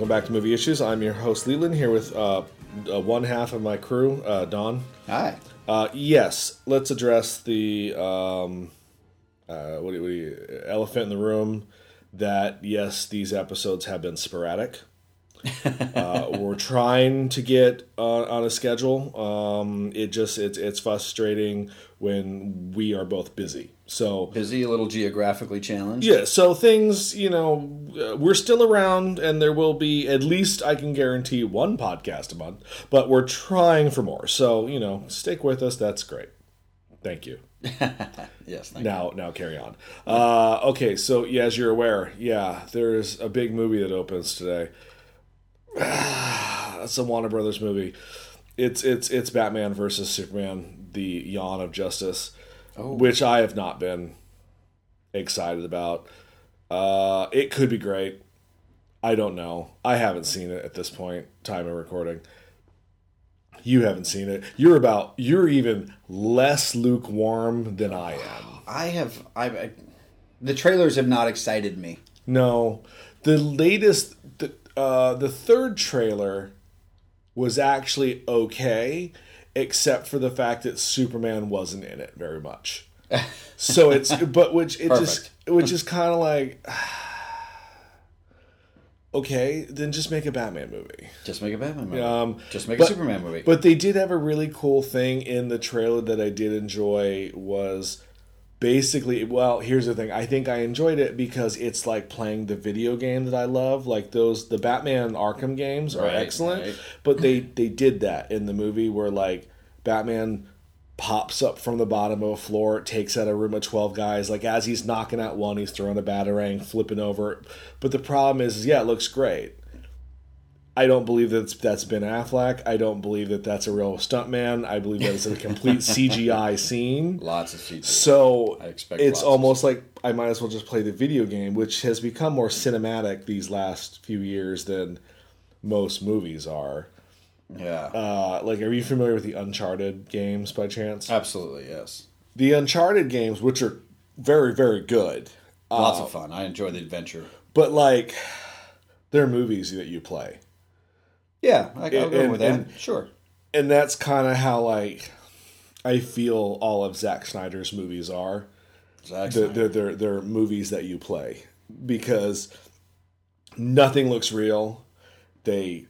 Welcome back to Movie Issues. I'm your host Leland here with uh, uh, one half of my crew, uh, Don. Hi. Uh, yes, let's address the um, uh, what do you- what do you- elephant in the room. That yes, these episodes have been sporadic. uh, we're trying to get on, on a schedule. Um, it just it's it's frustrating when we are both busy. So Busy, a little geographically challenged. yeah, so things, you know, uh, we're still around, and there will be at least I can guarantee one podcast a month, but we're trying for more. So you know, stick with us. That's great. Thank you. Yes, thank Now, now carry on. Uh, okay, so yeah, as you're aware, yeah, there's a big movie that opens today. That's a Warner Brothers movie. It's it's it's Batman versus Superman: The Yawn of Justice, which I have not been excited about. Uh, it could be great. I don't know. I haven't seen it at this point. Time of recording. You haven't seen it. You're about. You're even less lukewarm than I am. I have. I, I the trailers have not excited me. No, the latest, the uh, the third trailer was actually okay, except for the fact that Superman wasn't in it very much. So it's but which it just which is kind of like okay, then just make a Batman movie. Just make a Batman movie. Um, Just make but- a Superman movie. But they did have a really cool thing in the trailer that I did enjoy was basically well, here's the thing. I think I enjoyed it because it's like playing the video game that I love. Like those the Batman Arkham games are Right, excellent. right. But they they did that in the movie where like Batman pops up from the bottom of a floor, takes out a room of 12 guys. Like, as he's knocking out one, he's throwing a batarang, flipping over. But the problem is, yeah, it looks great. I don't believe that that's Ben Affleck. I don't believe that that's a real stuntman. I believe that it's a complete CGI scene. Lots of CG. So I expect it's almost like I might as well just play the video game, which has become more cinematic these last few years than most movies are. Yeah. Uh, like, are you familiar with the Uncharted games by chance? Absolutely, yes. the Uncharted games, which are very, very good, Lots Uh, of fun. I enjoy the adventure. but like, they're movies that you play. Yeah, I, I'll go and- with that. and- sure. and that's kind of how like I feel all of Zack Snyder's movies are. Zack They're, Snyder. they're, they're, they're movies that you play because nothing looks real. They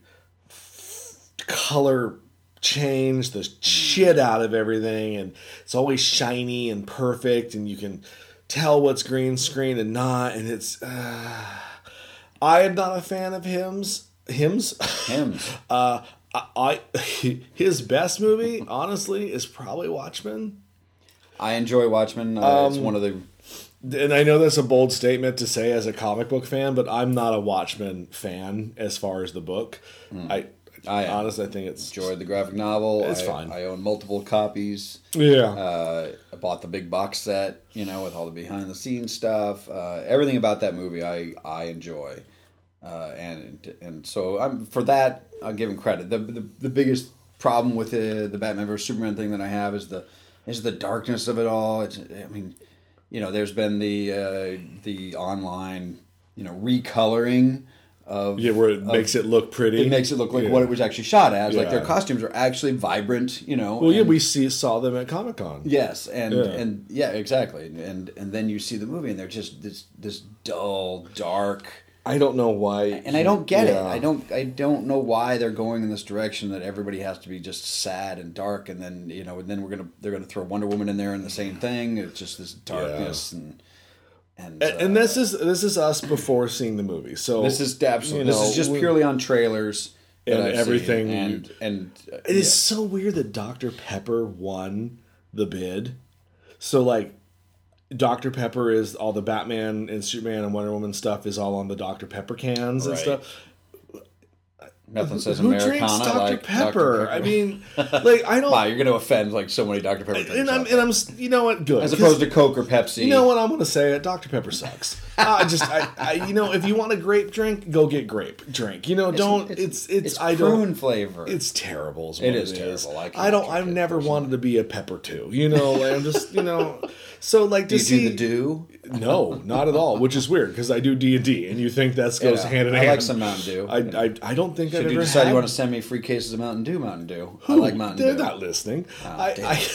color change the shit out of everything, and it's always shiny and perfect, and you can tell what's green screen and not. And it's uh, I am not a fan of hymns. Hymns. Hymns. Uh, I, I his best movie, honestly, is probably Watchmen. I enjoy Watchmen. Uh, it's one of the. And I know that's a bold statement to say as a comic book fan, but I'm not a Watchmen fan as far as the book. I, I honestly I think it's Enjoyed the graphic novel. It's I, fine. I own multiple copies. yeah. Uh, I bought the big box set, you know, with all the behind the scenes stuff. Uh, everything about that movie, I I enjoy, uh, and and so I'm for that. I'll give him credit. The the, the biggest problem with the the Batman vs Superman thing that I have is the is the darkness of it all. It's I mean, you know, there's been the uh, the online you know recoloring of yeah, where it makes it look pretty. it makes it look like Yeah. what it was actually shot as. Like their costumes are actually vibrant, you know. Well, yeah, we see saw them at Comic Con. Yes, and Yeah. and yeah, exactly. And and then you see the movie, and they're just this this dull, dark, I don't know why, and I don't get it. I don't I don't know why they're going in this direction that everybody has to be just sad and dark, and then you know, and then we're gonna they're gonna throw Wonder Woman in there and the same thing. It's just this darkness and and And, uh, and this is this is us before seeing the movie. So this is absolutely you this is just purely on trailers And everything seen, and and uh, It is so weird that Dr. Pepper won the bid. So like Dr. Pepper is all the Batman and Superman and Wonder Woman stuff is all on the Dr. Pepper cans and Right. stuff. Nothing says Who Americana drinks Dr. like Pepper? Dr. I mean, like I don't wow, you're gonna offend like so many Dr Pepper drinkers and I'm and I'm you know what good as 'cause opposed to Coke or Pepsi. you know what I'm going to say it Dr. Pepper sucks. Uh, I just, I, I, you know, if you want a grape drink, go get grape drink. You know, don't. It's, it's, it's I prune don't. flavor. It's terrible. Is It what is it terrible. I I, don't. I've it never wanted to be a pepper too. You know, like, I'm just, you know. So like to do you see do the do? No, not at all. Which is weird because I do D and D, and you think that goes Yeah, hand in I hand. like some Mountain Dew. I, I, I don't think I've Should you ever decide had. you want to send me free cases of Mountain Dew? Mountain Dew. I like Mountain They're Dew. not listening. Oh, I. I,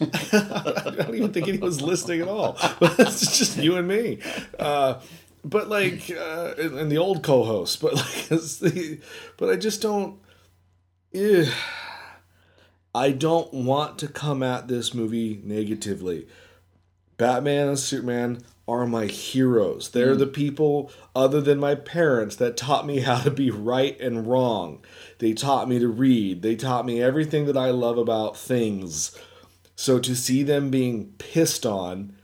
I don't even think anyone's listening at all. But it's just you and me. Uh, but like, uh, and, and the old co-host. But like, it's the, but I just don't. eh. I don't want to come at this movie negatively. Batman and Superman are my heroes. They're hmm. the people, other than my parents, that taught me how to be right and wrong. They taught me to read. They taught me everything that I love about things. So to see them being pissed on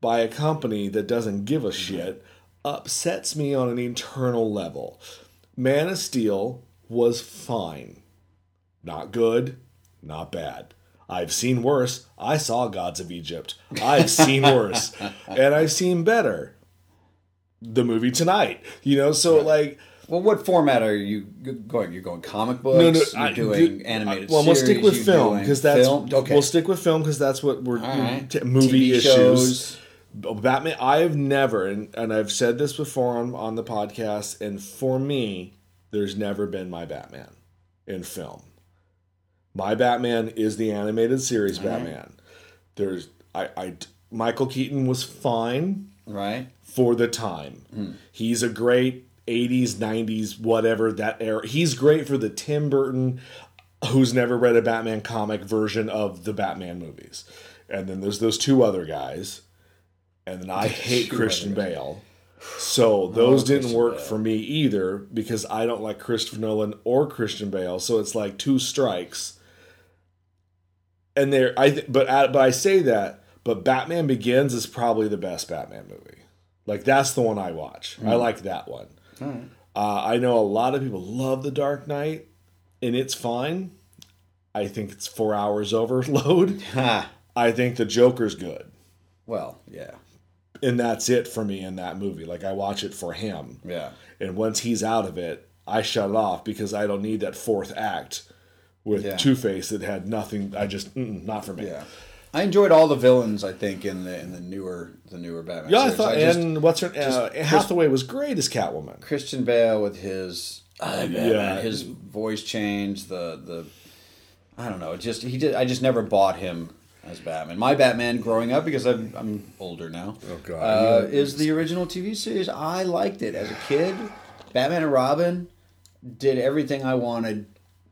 by a company that doesn't give a mm-hmm. shit upsets me on an internal level. Man of Steel was fine. Not good, not bad. I've seen worse. I saw Gods of Egypt. I've seen worse. and I've seen better. The movie tonight. You know, so like Well, what format are you going? You're going comic books. no, no, You're I- doing the- animated. I- Well, we'll stick with film because that's film? okay. we'll stick with film because that's what we're right. t- movie TV issues. shows. Batman. I have never, and, and I've said this before on on the podcast, and for me, there's never been my Batman in film. My Batman is the animated series Batman. There's I, I Michael Keaton was fine right. for the time. He's a great 80s, 90s, whatever that era. He's great for the Tim Burton who's never read a Batman comic version of the Batman movies. And then there's those two other guys. And then I hate Christian Bale. So those didn't Christian work Bale. for me either because I don't like Christopher Nolan or Christian Bale. So it's like two strikes. And there, I th- but I, but I say that, but Batman Begins is probably the best Batman movie. Like that's the one I watch. I like that one. Uh, I know a lot of people love The Dark Knight, and it's fine. I think it's four hours overload. I think the Joker's good, Well, yeah, and that's it for me in that movie. Like I watch it for him, yeah. and once he's out of it, I shut it off because I don't need that fourth act with Yeah. Two Face that had nothing. I just not for me. Yeah, I enjoyed all the villains. I think in the in the newer the newer Batman. Yeah, I series. thought, just- and what's her? Uh, Hathaway was great as Catwoman. Christian Bale with his uh, Yeah. his voice change, the the I don't know. Just he did. I just never bought him as Batman. My Batman growing up because I'm I'm older now. Oh, God. uh, is the original TV series. I liked it as a kid. Batman and Robin did everything I wanted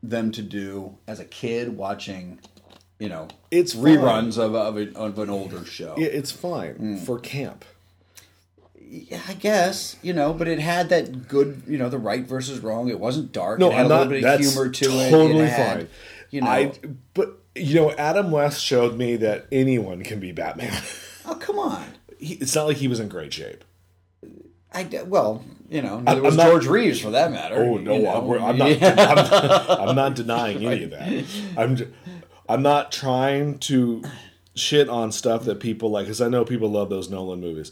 them to do as a kid watching. You know, It's fine. reruns of of, a, of an older show. Yeah, it's fine Mm. for camp. Yeah, I guess you know, but it had that good, you know, the right versus wrong. It wasn't dark. No, it had I'm a not. little bit of humor to it. totally It had, fine. You know, I but you know Adam West showed me that anyone can be Batman. oh come on. he, it's not like he was in great shape. I well, you know, neither I'm was not- George Reeves for that matter. Oh no, you know. I'm, we're- I'm not. I'm, not denying any of that. I'm. I'm not trying to shit on stuff that people like because I know people love those Nolan movies.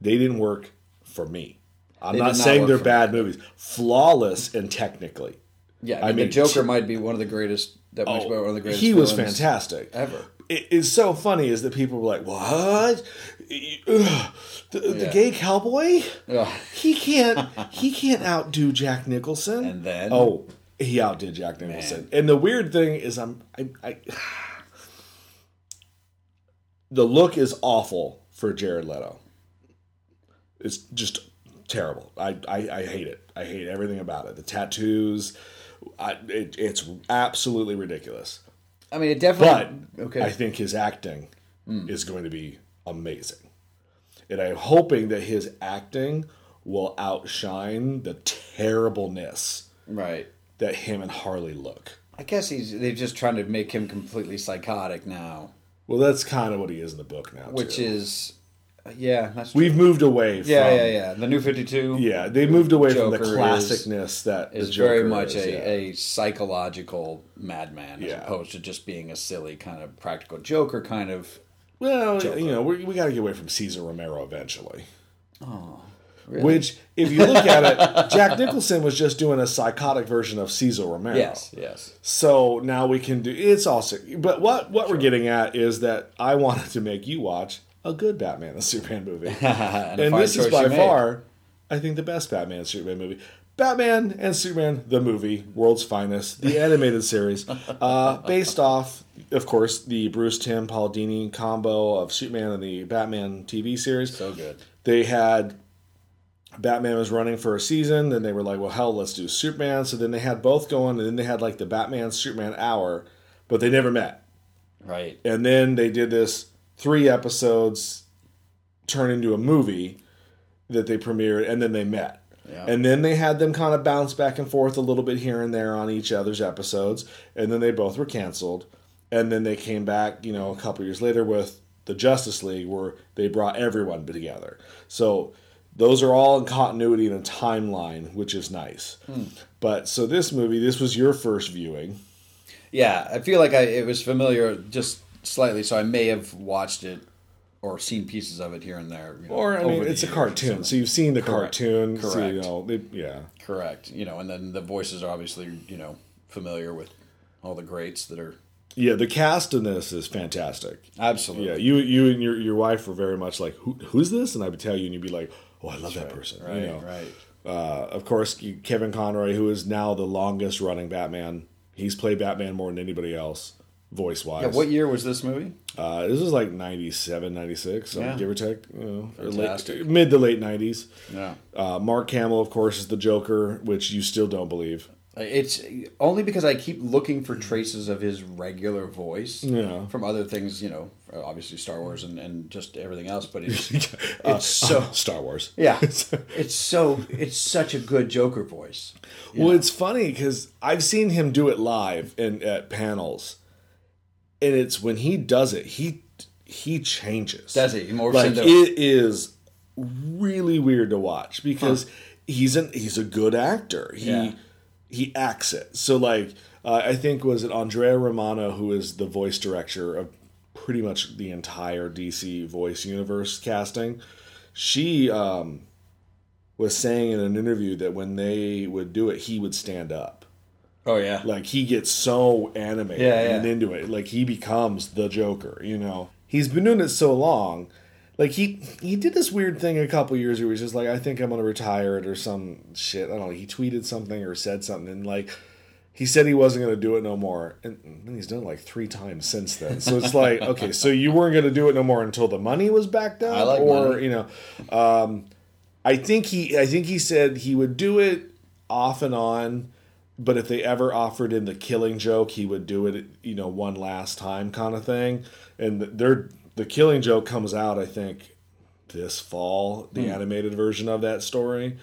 They didn't work for me. I'm not not saying they're bad movies. Flawless and technically. Yeah, I I mean, mean, the Joker might be one of the greatest. That be oh, one of the greatest. Oh, he was fantastic ever. It is so funny is that people were like, "What? Ugh, the, the Yeah. gay cowboy? Ugh. He can't. he can't outdo Jack Nicholson." And then? oh, he outdid Jack Nicholson. And the weird thing is, I'm I, I the look is awful for Jared Leto. It's just terrible. I, I, I hate it. I hate everything about it. The tattoos, I, it, it's absolutely ridiculous. I mean, it definitely. But okay, I think his acting hmm. is going to be amazing. And I'm hoping that his acting will outshine the terribleness right. that him and Harley look. I guess he's. They're just trying to make him completely psychotic now, Well, that's kind of what he is in the book now. which too. is. Yeah, that's. we've moved away from yeah, yeah, yeah. The new Fifty Two. Yeah, they moved away from the Joker is- classicness that is Joker very much is, a, yeah. a psychological madman as Yeah. opposed to just being a silly kind of practical joker kind of well, you know, we, we got to get away from Cesar Romero eventually. Oh, Which, if you look at it, Jack Nicholson was just doing a psychotic version of Cesar Romero. yes, yes. So now we can do it's also but what what we're getting at is that I wanted to make you watch a good Batman and Superman movie. and, and this is by far I think the best Batman and Superman movie. Batman and Superman the movie, world's finest, the animated series, uh, based off of course the Bruce Timm Paul Dini combo of Superman and the Batman TV series. So good. They had Batman was running for a season, then they were like, well, hell, let's do Superman. So then they had both going, and then they had like the Batman Superman hour, but they never met. Right. And then they did this three episodes turn into a movie that they premiered, and then they met. Yeah. And then they had them kind of bounce back and forth a little bit here and there on each other's episodes, and then they both were canceled. And then they came back, you know, a couple years later with the Justice League, where they brought everyone together. So those are all in continuity in a timeline, which is nice. Hmm. But so this movie, this was your first viewing. Yeah, I feel like I it was familiar just slightly, so I may have watched it or seen pieces of it here and there. You know, Or I mean, it's a cartoon, so you've seen the Correct. cartoon. So, you Correct. know, they, yeah. Correct. You know, and then the voices are obviously you know familiar with all the greats that are Yeah, the cast in this is fantastic. absolutely. Yeah, you you and your your wife were very much like, Who, "Who's this?" And I would tell you, and you'd be like, "Oh, I love that person." Right. you know, Right. uh, of course, Kevin Conroy, who is now the longest running Batman, he's played Batman more than anybody else, voice wise. Yeah, what year was this movie? Uh, this is like 97, 96, so Yeah. give or take, you know, late, mid to late nineties. Yeah. Uh, Mark Hamill, of course, is the Joker, which you still don't believe. It's only because I keep looking for traces of his regular voice Yeah. from other things, you know, obviously Star Wars and, and just everything else. But it's it's Uh, so Star Wars. yeah, it's so it's such a good Joker voice. Well, it's funny because I've seen him do it live and at panels, and it's when he does it, he he changes. Does he? Morphs like it is really weird to watch because he's an he's a good actor. He Yeah. he acts it. So like uh, I think was it Andrea Romano who is the voice director of pretty much the entire DC voice universe casting. She um, was saying in an interview that when they would do it, he would stand up. Oh yeah, Like he gets so animated Yeah, yeah. and into it. Like he becomes the Joker, you know. He's been doing it so long. Like he he did this weird thing a couple years ago where he's just like, I think I'm gonna retire it or some shit. I don't know. He tweeted something or said something and like he said he wasn't gonna do it no more. And then he's done it like three times since then. So it's like, okay, so you weren't gonna do it no more until the money was backed up? I like or, money. you know. Um I think he I think he said he would do it off and on, but if they ever offered him the killing joke, he would do it, you know, one last time kind of thing. And they're the killing joke comes out, I think, this fall, the animated version of that story.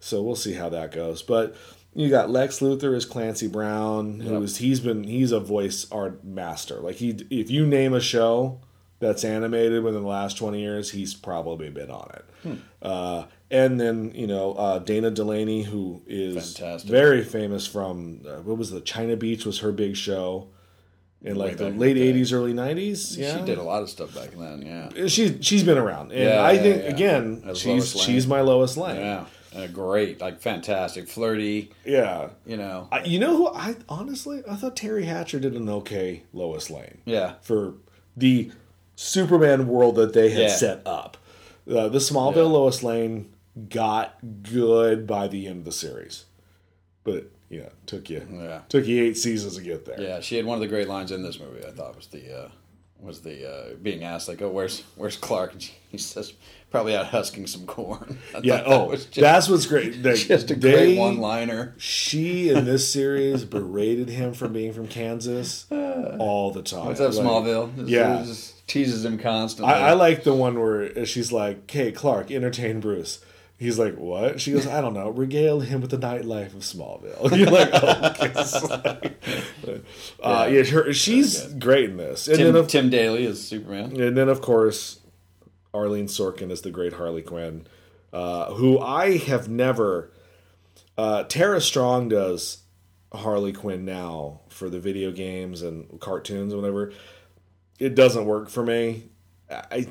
So we'll see how that goes. But you got Lex Luthor as Clancy Brown, who is he's been he's a voice art master. Like he if you name a show that's animated within the last 20 years, he's probably been on it. Uh, and then, you know, uh, Dana Delany, who is Fantastic. very famous from, uh, what was the China Beach was her big show in like the late the 80s, early 90s. Yeah. she did a lot of stuff back then. Yeah, She's, she's been around. And Yeah, I yeah, think, yeah. again, As she's, she's my Lois Lane. yeah, uh, great, like fantastic, flirty. Yeah. You know, I, you know who I honestly I thought Teri Hatcher did an okay Lois Lane. yeah, For the Superman world that they had set up. Uh, the Smallville. Lois Lane got good by the end of the series. But yeah, took you Yeah. took you eight seasons to get there. yeah. She had one of the great lines in this movie. I thought was the uh, was the uh, being asked like, "Oh, where's where's Clark?" And she, he says, "Probably out husking some corn." I Yeah, that oh, was just, that's what's great. They- just a they- great one liner. She in this series berated him for being from Kansas all the time. What's up, Like, Smallville? Yeah. teases him constantly. I, I like the one where she's like, "Hey, Clark, entertain Bruce." He's like, "What?" She goes, "I don't know. Regale him with the nightlife of Smallville." You're like, "Oh, okay." It's uh, yeah, her, she's great in this, and Tim, then of, Tim Daly is Superman. and then of course, Arlene Sorkin is the great Harley Quinn, uh, who I have never. Uh, Tara Strong does Harley Quinn now for the video games and cartoons, and whatever. It doesn't work for me. I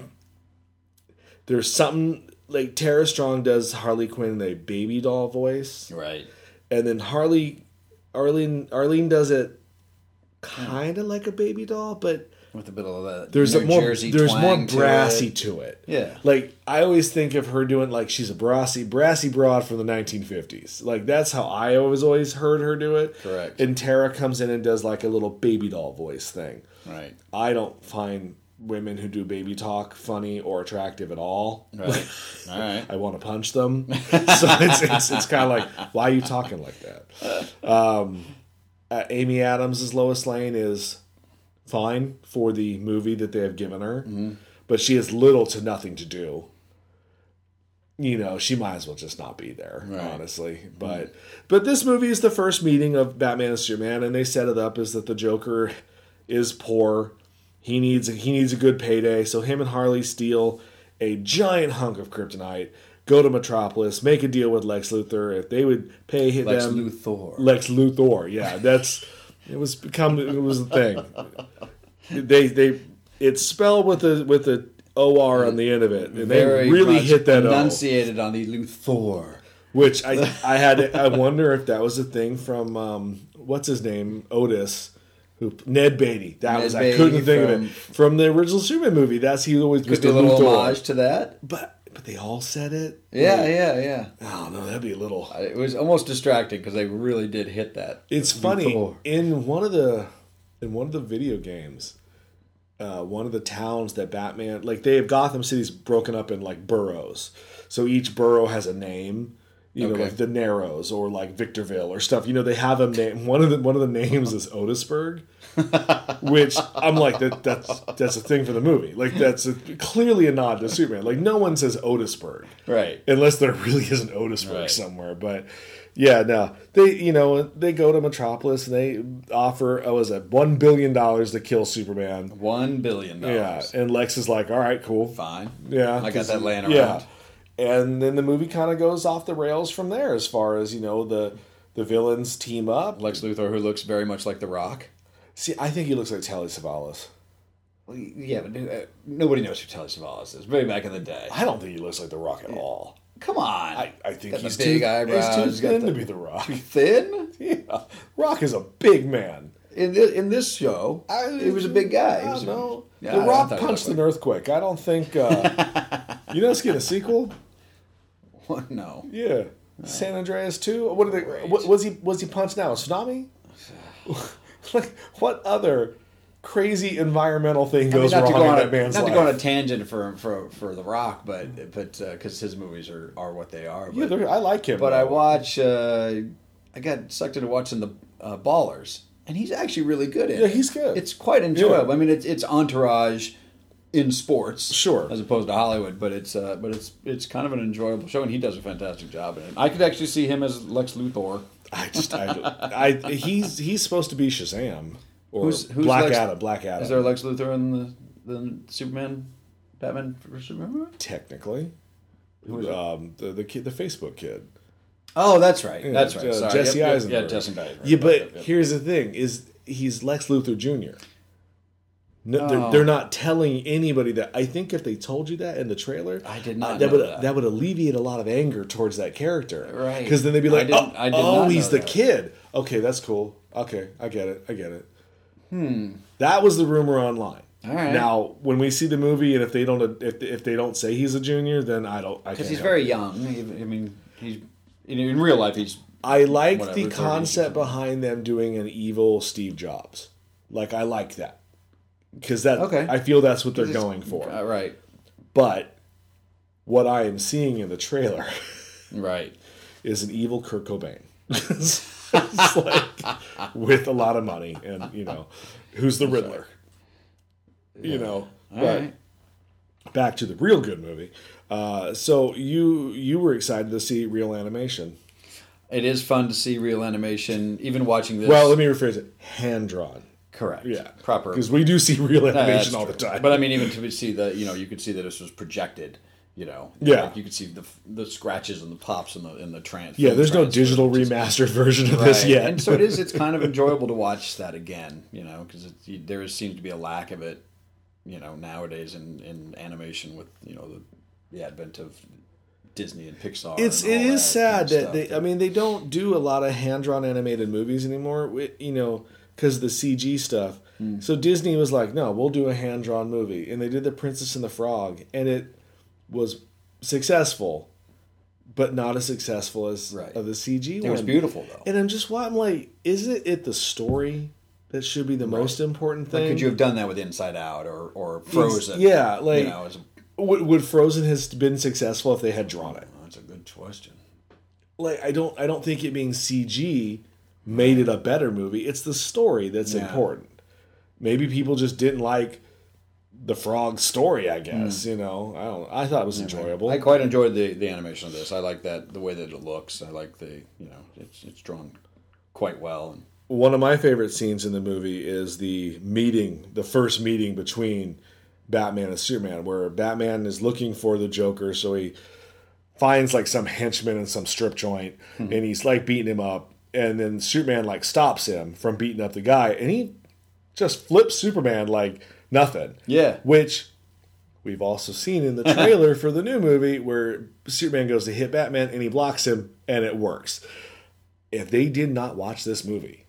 there's something like Tara Strong does Harley Quinn in a baby doll voice, Right. and then Harley Arlene Arlene does it kind of like a baby doll, but With a bit of that there's New a more Jersey there's more twang to brassy it. to it. Yeah. Like I always think of her doing like she's a brassy brassy broad from the 1950s. Like that's how I always always heard her do it. Correct. And Tara comes in and does like a little baby doll voice thing. Right. I don't find women who do baby talk funny or attractive at all. Right. All right. I want to punch them. so it's, it's, it's kind of like, why are you talking like that? Um, uh, Amy Adams as Lois Lane is fine for the movie that they have given her, but she has little to nothing to do. You know, she might as well just not be there, Right. honestly. But but this movie is the first meeting of Batman and Superman, and they set it up as that the Joker is poor. He needs a, he needs a good payday, so him and Harley steal a giant hunk of kryptonite, go to Metropolis, make a deal with Lex Luthor. If they would pay Lex them, Luthor. Lex Luthor, yeah, that's it was become it was a thing. They they it's spelled with a with a or on the end of it, and they really hit that O enunciated on the Luthor. which I I had I wonder if that was a thing from um, what's his name Otis who Ned Beatty that Ned was I couldn't think of it from the original Superman movie that's he always Could be a little Luthor homage to that. but but they all said it Yeah, yeah, yeah. oh no that'd be a little It was almost distracting because they really did hit that. it's funny in one of the in one of the video games uh, one of the towns that Batman like they have Gotham City's broken up in like boroughs so each borough has a name you know like the Narrows or like Victorville or stuff you know they have a name one of the one of the names is Otisburg which I'm like that that's that's a thing for the movie like that's a, clearly a nod to Superman like no one says Otisburg Right. unless there really is an Otisburg Right. somewhere. But yeah, no, they you know they go to Metropolis and they offer oh, was it one billion dollars to kill Superman. One billion Yeah, and Lex is like, all right, cool, Fine. yeah, I got that laying around. Yeah, and then the movie kind of goes off the rails from there as far as you know the the villains team up. Lex Luthor, who looks very much like The Rock. See, I think he looks like Telly Savalas. Well, yeah, but uh, nobody knows who Telly Savalas is. Way back in the day. I don't think he looks like The Rock at all. Come on. I, I think Got the he's big too, eyebrows, He's too thin the- to be The Rock. Too thin? Yeah, Rock is a big man. In this, in this show, he was a big guy. I don't know. Yeah, the Rock punched an earthquake. I don't think. Uh, you know, it's getting a sequel. no. Yeah, San Andreas too. What are they? What, was he? Was he punched now? Tsunami? like what other crazy environmental thing I mean, goes to wrong go in on a, that man's not life? to go on a tangent for for for The Rock, but but because his movies are are what they are. yeah, But, they're- I like him. but I watch. Uh, I got sucked into watching the uh, Ballers, and he's actually really good in Yeah, it. he's good. It's quite enjoyable. I mean, it's it's entourage in sports, Sure. as opposed to Hollywood, but it's uh, but it's it's kind of an enjoyable show, and he does a fantastic job in it. I could actually see him as Lex Luthor. I just I, I he's he's supposed to be Shazam or Who's- who's Black Lex- Adam. Black Adam. Is there Lex Luthor in the the Superman, Batman Superman? technically? Who is um, the the kid, the Facebook kid. Oh, that's right. Yeah, that's right. uh, Sorry. Jesse yep, Eisenberg. Yeah, Jesse Eisenberg. Yeah, but Yep, yep. here's the thing: is he's Lex Luthor Jr. No, Oh. they're, they're not telling anybody that. I think if they told you that in the trailer, I did uh, not that know would that. that would alleviate a lot of anger towards that character, Right. Because then they'd be like, "Oh, oh, he's the that. kid." Okay, that's cool. Okay, I get it. I get it. Hmm. That was the rumor online. All right. Now, when we see the movie, and if they don't, if, if they don't say he's a junior, then I don't. Because he's very it. young. I mean, he's in, in real life he's I like whatever, the concept behind them doing an evil Steve Jobs. Like I like that because that Okay. I feel that's what they're going for. uh, right, But what I am seeing in the trailer right. is an evil Kurt Cobain. like with a lot of money and you know who's the Riddler. You know, All but right. back to the real good movie. Uh, so you you were excited to see real animation. It is fun to see real animation. Even watching this. Well, let me rephrase it: hand drawn. Correct. Yeah, proper. because we do see real Yeah, animation all the time. But I mean, even to see the you know you could see that this was projected. You know, Yeah. like you could see the the scratches and the pops in the in the trans. yeah, there's no digital remastered version of this Right. yet. And so it is. It's kind of enjoyable to watch that again, you know, because there seems to be a lack of it, you know, nowadays in, in animation with you know the, the advent of Disney and Pixar. it's and it is that sad kind of that they. I mean, they don't do a lot of hand drawn animated movies anymore. wi- You know, because the CG stuff. Hmm. So Disney was like, "No, we'll do a hand drawn movie," and they did the Princess and the Frog, and it was successful, but not as successful as Right. of the CG one. It one. was beautiful though. And I'm just why I'm like, isn't it the story that should be the most important thing? Could you have done that with Inside Out or or Frozen? yeah, like- you know, it's, would, would Frozen has been successful if they had drawn it? that's a good question. like I don't I don't think it being CG made it a better movie. It's the story that's Yeah. important. Maybe people just didn't like the frog story. I guess you know. I don't. I thought it was enjoyable. Hmm. I quite enjoyed the, the animation of this. I like that the way that it looks. I like the you know it's it's drawn quite well. And One of my favorite scenes in the movie is the meeting, the first meeting between Batman and Superman, where Batman is looking for the Joker, so he finds like some henchman in some strip joint, and he's like beating him up, and then Superman like stops him from beating up the guy, and he just flips Superman like nothing. Yeah. which we've also seen in the trailer for the new movie where Superman goes to hit Batman and he blocks him, and it works. If they did not watch this movie,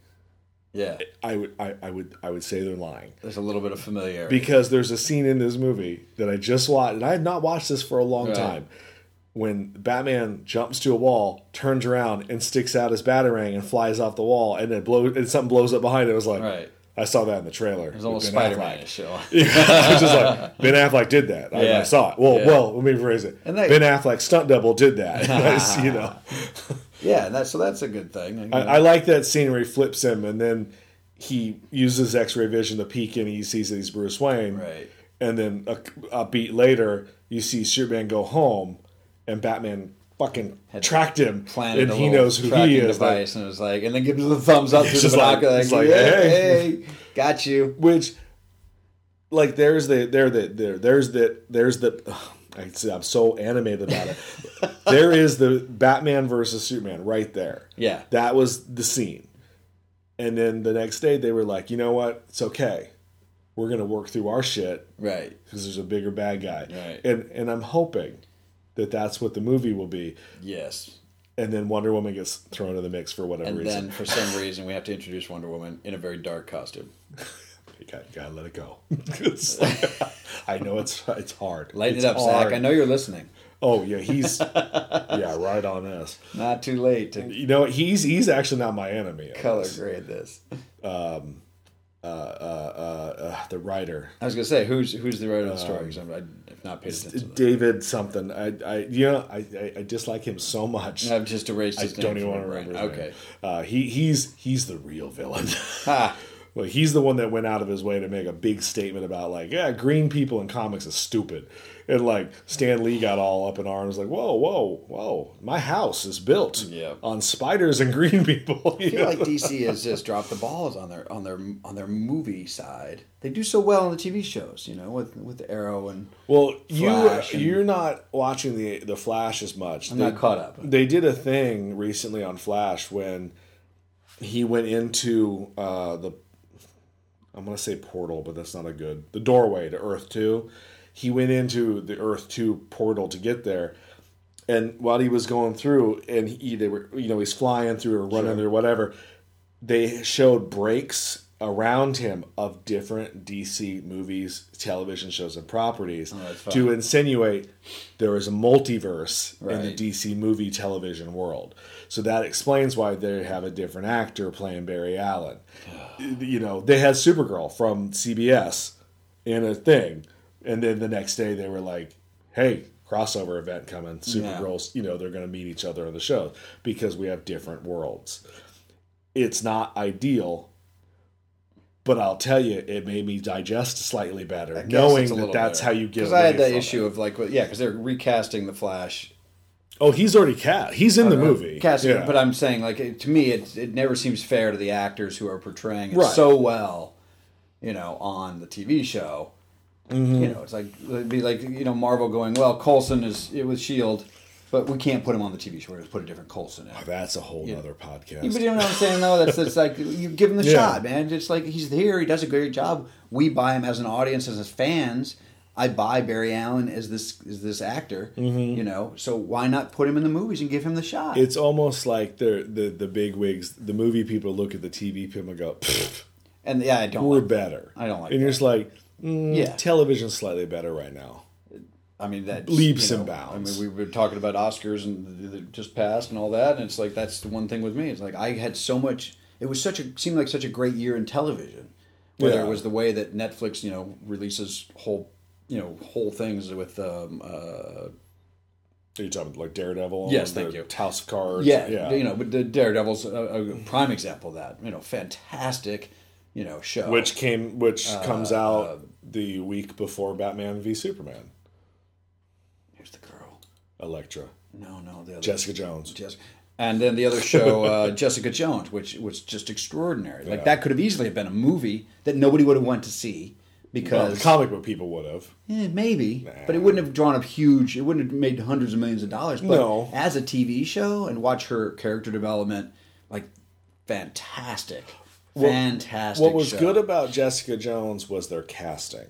yeah, I would I, I would I would say they're lying there's a little bit of familiarity. because there's a scene in this movie that I just watched and I had not watched this for a long Right. time when Batman jumps to a wall, turns around and sticks out his batarang and flies off the wall and then blow and something blows up behind it. I was like, Right. I saw that in the trailer. It's almost Spider Man show. Was just like Ben Affleck did that. I, I saw it. Well, Yeah. well, let me rephrase it. And they- ben Affleck stunt double did that. you know, yeah, and that's so that's a good thing. I, I like that scene where he flips him and then he uses X-ray vision to peek in. and He sees that he's Bruce Wayne, Right. And then a, a beat later, you see Superman go home, and Batman fucking tracked him, planted and he knows who he is. like- and it was like, and then gives him the thumbs up through the like- binocular, like, like, yeah, hey. hey, got you. which like there's the there the there there's the there's the I see, I'm so animated about it. there is the Batman versus Superman right there. Yeah. That was the scene. And then the next day they were like, "You know what? It's okay. We're going to work through our shit Right. because there's a bigger bad guy." Right. And and I'm hoping that that's what the movie will be. Yes. And then Wonder Woman gets thrown in the mix for whatever And reason. then for some reason we have to introduce Wonder Woman in a very dark costume. you got, you got to let it go. Like- I know it's it's hard. Lighten It's it up, hard. Zack. I know you're listening. Oh yeah, he's yeah, right on this. Not too late to You know, he's he's actually not my enemy. color grade this. Um, Uh, uh, uh, the writer I was gonna say who's who's the writer of the story because I've not paid attention. to. David something. I I you know I I, I dislike him so much. I've just erased I don't even want to remember. Okay. Uh, he he's he's the real villain. Ha. Well, he's the one that went out of his way to make a big statement about like, yeah, green people in comics is stupid, and like Stan Lee got all up in arms, like, whoa, whoa, whoa, my house is built Yeah. on spiders and green people. I feel like DC has just dropped the balls on their on their on their movie side. They do so well on the TV shows, you know, with with Arrow and well, you and, you're not watching the the Flash as much. I'm They- not caught up. They did a thing recently on Flash when he went into uh, the I'm gonna say portal, but that's not a good the doorway to Earth Two. He went into the Earth Two portal to get there, and while he was going through, and he they were you know he's flying through or running or whatever, they showed breaks around him of different DC movies, television shows, and properties Oh, to insinuate there is a multiverse in the DC movie television world. So that explains why they have a different actor playing Barry Allen. you know, they had Supergirl from CBS in a thing, and then the next day they were like, "Hey, crossover event coming. Supergirl's, you know, they're going to meet each other on the show because we have different worlds." It's not ideal, but I'll tell you, it made me digest slightly better, knowing that that's better. how you get. Because I had that issue it. of like, yeah, because they're recasting the Flash. Oh, he's already cast. He's in the movie. Casting, Yeah. but I'm saying like it, to me, it it never seems fair to the actors who are portraying it Right. so well, you know, on the TV show. Mm-hmm. You know, it's like it'd be like you know Marvel going, well, Coulson is it was Shield, but we can't put him on the TV show. We're to put a different Coulson in. That's a whole other podcast. Yeah, but you know what I'm saying though? That's that's like you give him the Yeah. shot, man. It's like he's here, he does a great job. We buy him as an audience, as his fans. I buy Barry Allen as this as this actor. Mm-hmm. You know, so why not put him in the movies and give him the shot? It's almost like the the the big wigs, the movie people look at the TV people and go, "Pfft, and yeah, I don't. "We're like- better." I don't like And you're just like, mm, Yeah. television's slightly better right now. I mean that Leaps you and bounds. I mean, we were talking about Oscars and just passed and all that, and it's like that's the one thing with me. It's like I had so much. It was such a seemed like such a great year in television. Whether Yeah. it was the way that Netflix, you know, releases whole, you know, whole things with, um, uh, Are you talking like Daredevil? Yes, thank you. House of Cards. yeah, yeah. you know, but the Daredevil's a, a prime example of that. You know, fantastic, you know, show. which came, which Uh, comes out the week before Batman v Superman. here's the girl. Elektra, No, no, the other Jessica Jones. Jess- And then the other show, uh, Jessica Jones, which was just extraordinary. Like Yeah. that could have easily have been a movie that nobody would have went to see Well, because the comic book people would have. eh, maybe, but it wouldn't have drawn up huge. It wouldn't have made hundreds of millions of dollars. But No. as a TV show and watch her character development, like fantastic, fantastic. What was show. good about Jessica Jones was their casting.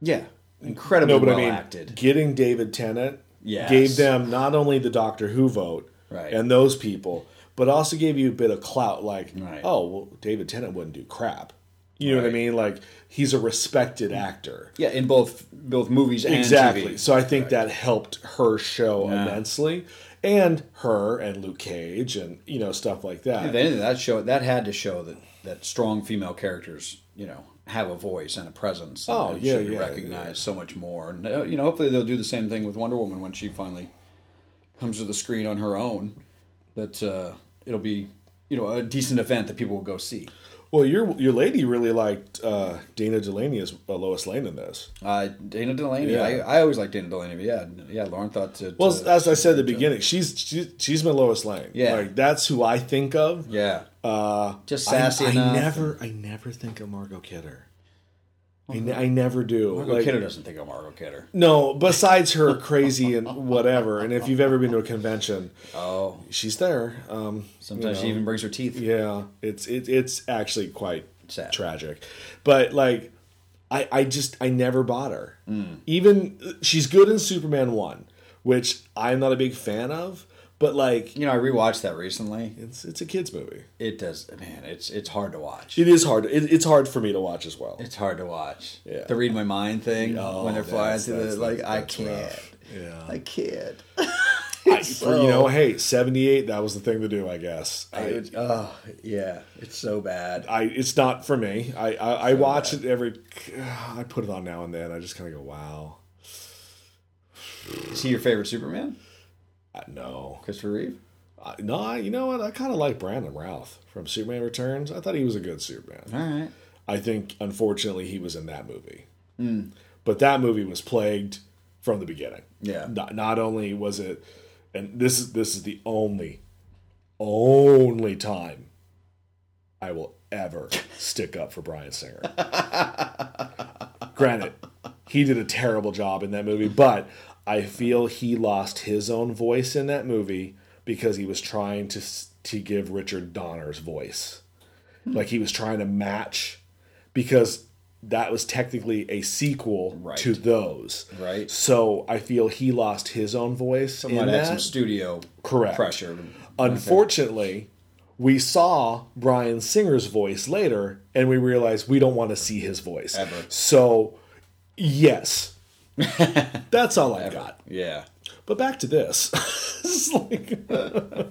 yeah, incredibly No, but well I mean, acted. getting David Tennant Yes. gave them not only the Doctor Who vote Right. and those people, but also gave you a bit of clout. Like, Right. oh, well, David Tennant wouldn't do crap. You know what I mean? Like, he's a respected actor. Yeah, in both both movies and Exactly. So I think that helped her show Yeah. immensely, and her and Luke Cage and you know stuff like that. If anything, that show that had to show that that strong female characters, you know, have a voice and a presence. and Oh, yeah, yeah, recognized yeah. so much more. And uh, you know, hopefully they'll do the same thing with Wonder Woman when she finally comes to the screen on her own. That uh, it'll be you know a decent event that people will go see. Well, your your lady really liked uh, Dana Delany as uh, Lois Lane in this. Uh, Dana Delany, Yeah. I, I always liked Dana Delany, but yeah, yeah, Lauren thought to. Well, to- as I said at the beginning, she's she, she's my Lois Lane. Yeah. like that's who I think of. yeah, Uh, Just sassy I, enough. never, I never think of Margot Kidder. I, ne- I never do. Margot Like, Kidder doesn't think of Margot Kidder. No, besides her crazy and whatever. And if you've ever been to a convention, Oh, she's there. Um, sometimes you she even brings her teeth. Yeah, it's it, it's actually quite Sad. tragic, but like, I I just I never bought her. Mm. Even she's good in Superman one, which I'm not a big fan of, but like You know, I rewatched that recently. it's it's a kids movie. It does, man. It's it's hard to watch. It is hard. It, it's hard for me to watch as well. It's hard to watch. Yeah. The read my mind thing Oh, when they're flying through the like I can't. rough. Yeah. I can't. I, for, you know, hey, seventy eight. That was the thing to do, I guess. I, I, oh yeah, it's so bad. I it's not for me. I I, I watch bad. it every. I put it on now and then. I just kind of go, wow. Is he your favorite Superman? Uh, no, Christopher Reeve? I, no. I, you know what? I kind of like Brandon Routh from Superman Returns. I thought he was a good Superman. All right. I think, unfortunately, he was in that movie. Hmm. But that movie was plagued from the beginning. Yeah. Not, not only was it, and this is this is the only, only time I will ever stick up for Bryan Singer. Granted, he did a terrible job in that movie, but I feel he lost his own voice in that movie because he was trying to to give Richard Donner's voice. Like he was trying to match because that was technically a sequel Right. to those. Right. So I feel he lost his own voice in have that. some studio Correct. pressure. Unfortunately, we saw Bryan Singer's voice later, and we realized we don't want to see his voice Ever. So, yes, that's all I got. Yeah. But back to this. Like- uh,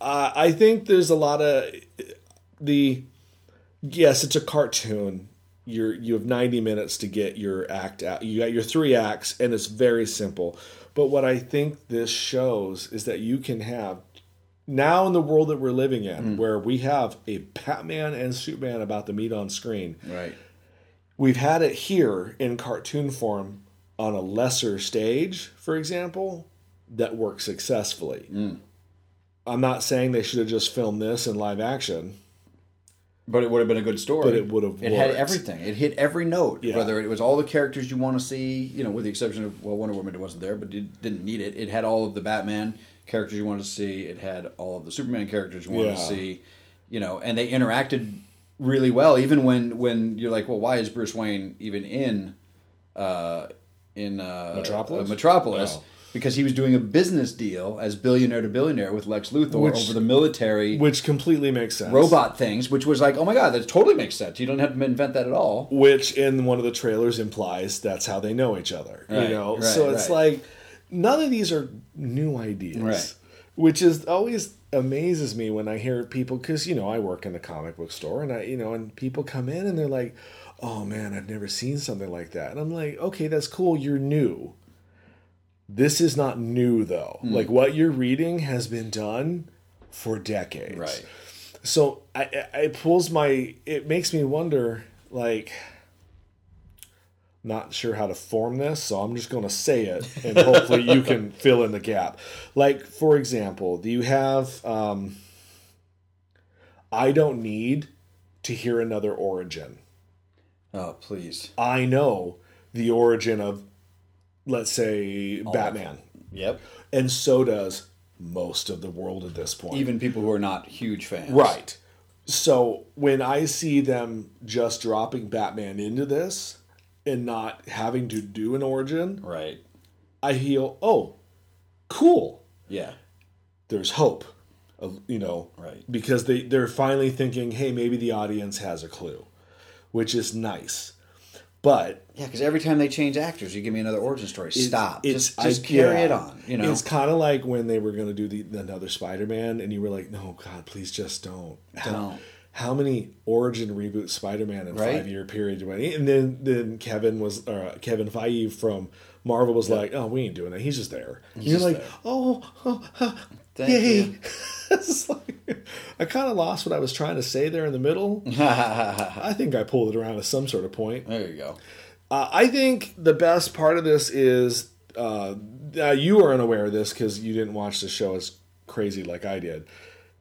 I think there's a lot of the. Yes, it's a cartoon. You're you have 90 minutes to get your act out. You got your three acts, and it's very simple. But what I think this shows is that you can have now in the world that we're living in, where we have a Batman and Superman about to meet on screen. Right. We've had it here in cartoon form on a lesser stage, for example, that works successfully. I'm not saying they should have just filmed this in live action. But it would have been a good story. But it would have It had everything. It hit every note. Yeah. Whether it was all the characters you want to see, you know, with the exception of well, Wonder Woman it wasn't there, but it didn't need it. It had all of the Batman characters you wanted to see. It had all of the Superman characters you wanted to see. You know, and they interacted really well. Even when when you're like, well, why is Bruce Wayne even in uh, in uh, Metropolis? uh, Metropolis Oh. because he was doing a business deal as billionaire to billionaire with Lex Luthor Which- over the military which completely makes sense. robot things, which was like, oh my god, that totally makes sense. You don't have to invent that at all. which in one of the trailers implies that's how they know each other. Right, you know, right, so it's right. like none of these are new ideas, which is always amazes me when I hear people because you know I work in the comic book store and I you know and people come in and they're like, oh man, I've never seen something like that, and I'm like, okay, that's cool, you're new. This is not new though. Hmm. Like what you're reading has been done for decades. Right. So I, I it pulls my it makes me wonder like not sure how to form this, so I'm just going to say it and hopefully you can fill in the gap. Like for example, do you have um I don't need to hear another origin. Oh please. I know the origin of let's say Batman. Yep. And so does most of the world at this point. Even people who are not huge fans. Right. So when I see them just dropping Batman into this and not having to do an origin, Right. I feel, oh, cool. Yeah. There's hope. You know, Right. because they they're finally thinking, hey, maybe the audience has a clue, which is nice. But Yeah, because every time they change actors, you give me another origin story. Stop. It's just just I- carry yeah. it on. You know. it's kind of like when they were going to do the another Spider-Man, and you were like, "No, God, please just don't." How, Don't. how many origin reboot Spider-Man in Right. five year period? do I- And then then Kevin was uh, Kevin Feige from Marvel was like, "Oh, we ain't doing that. He's just there." And you're just like, there. "Oh, oh, Thank yay!" you. Like- I kind of lost what I was trying to say there in the middle. I think I pulled it around to some sort of point. there you go. Uh, I think the best part of this is uh, uh, you are unaware of this because you didn't watch the show as crazy like I did.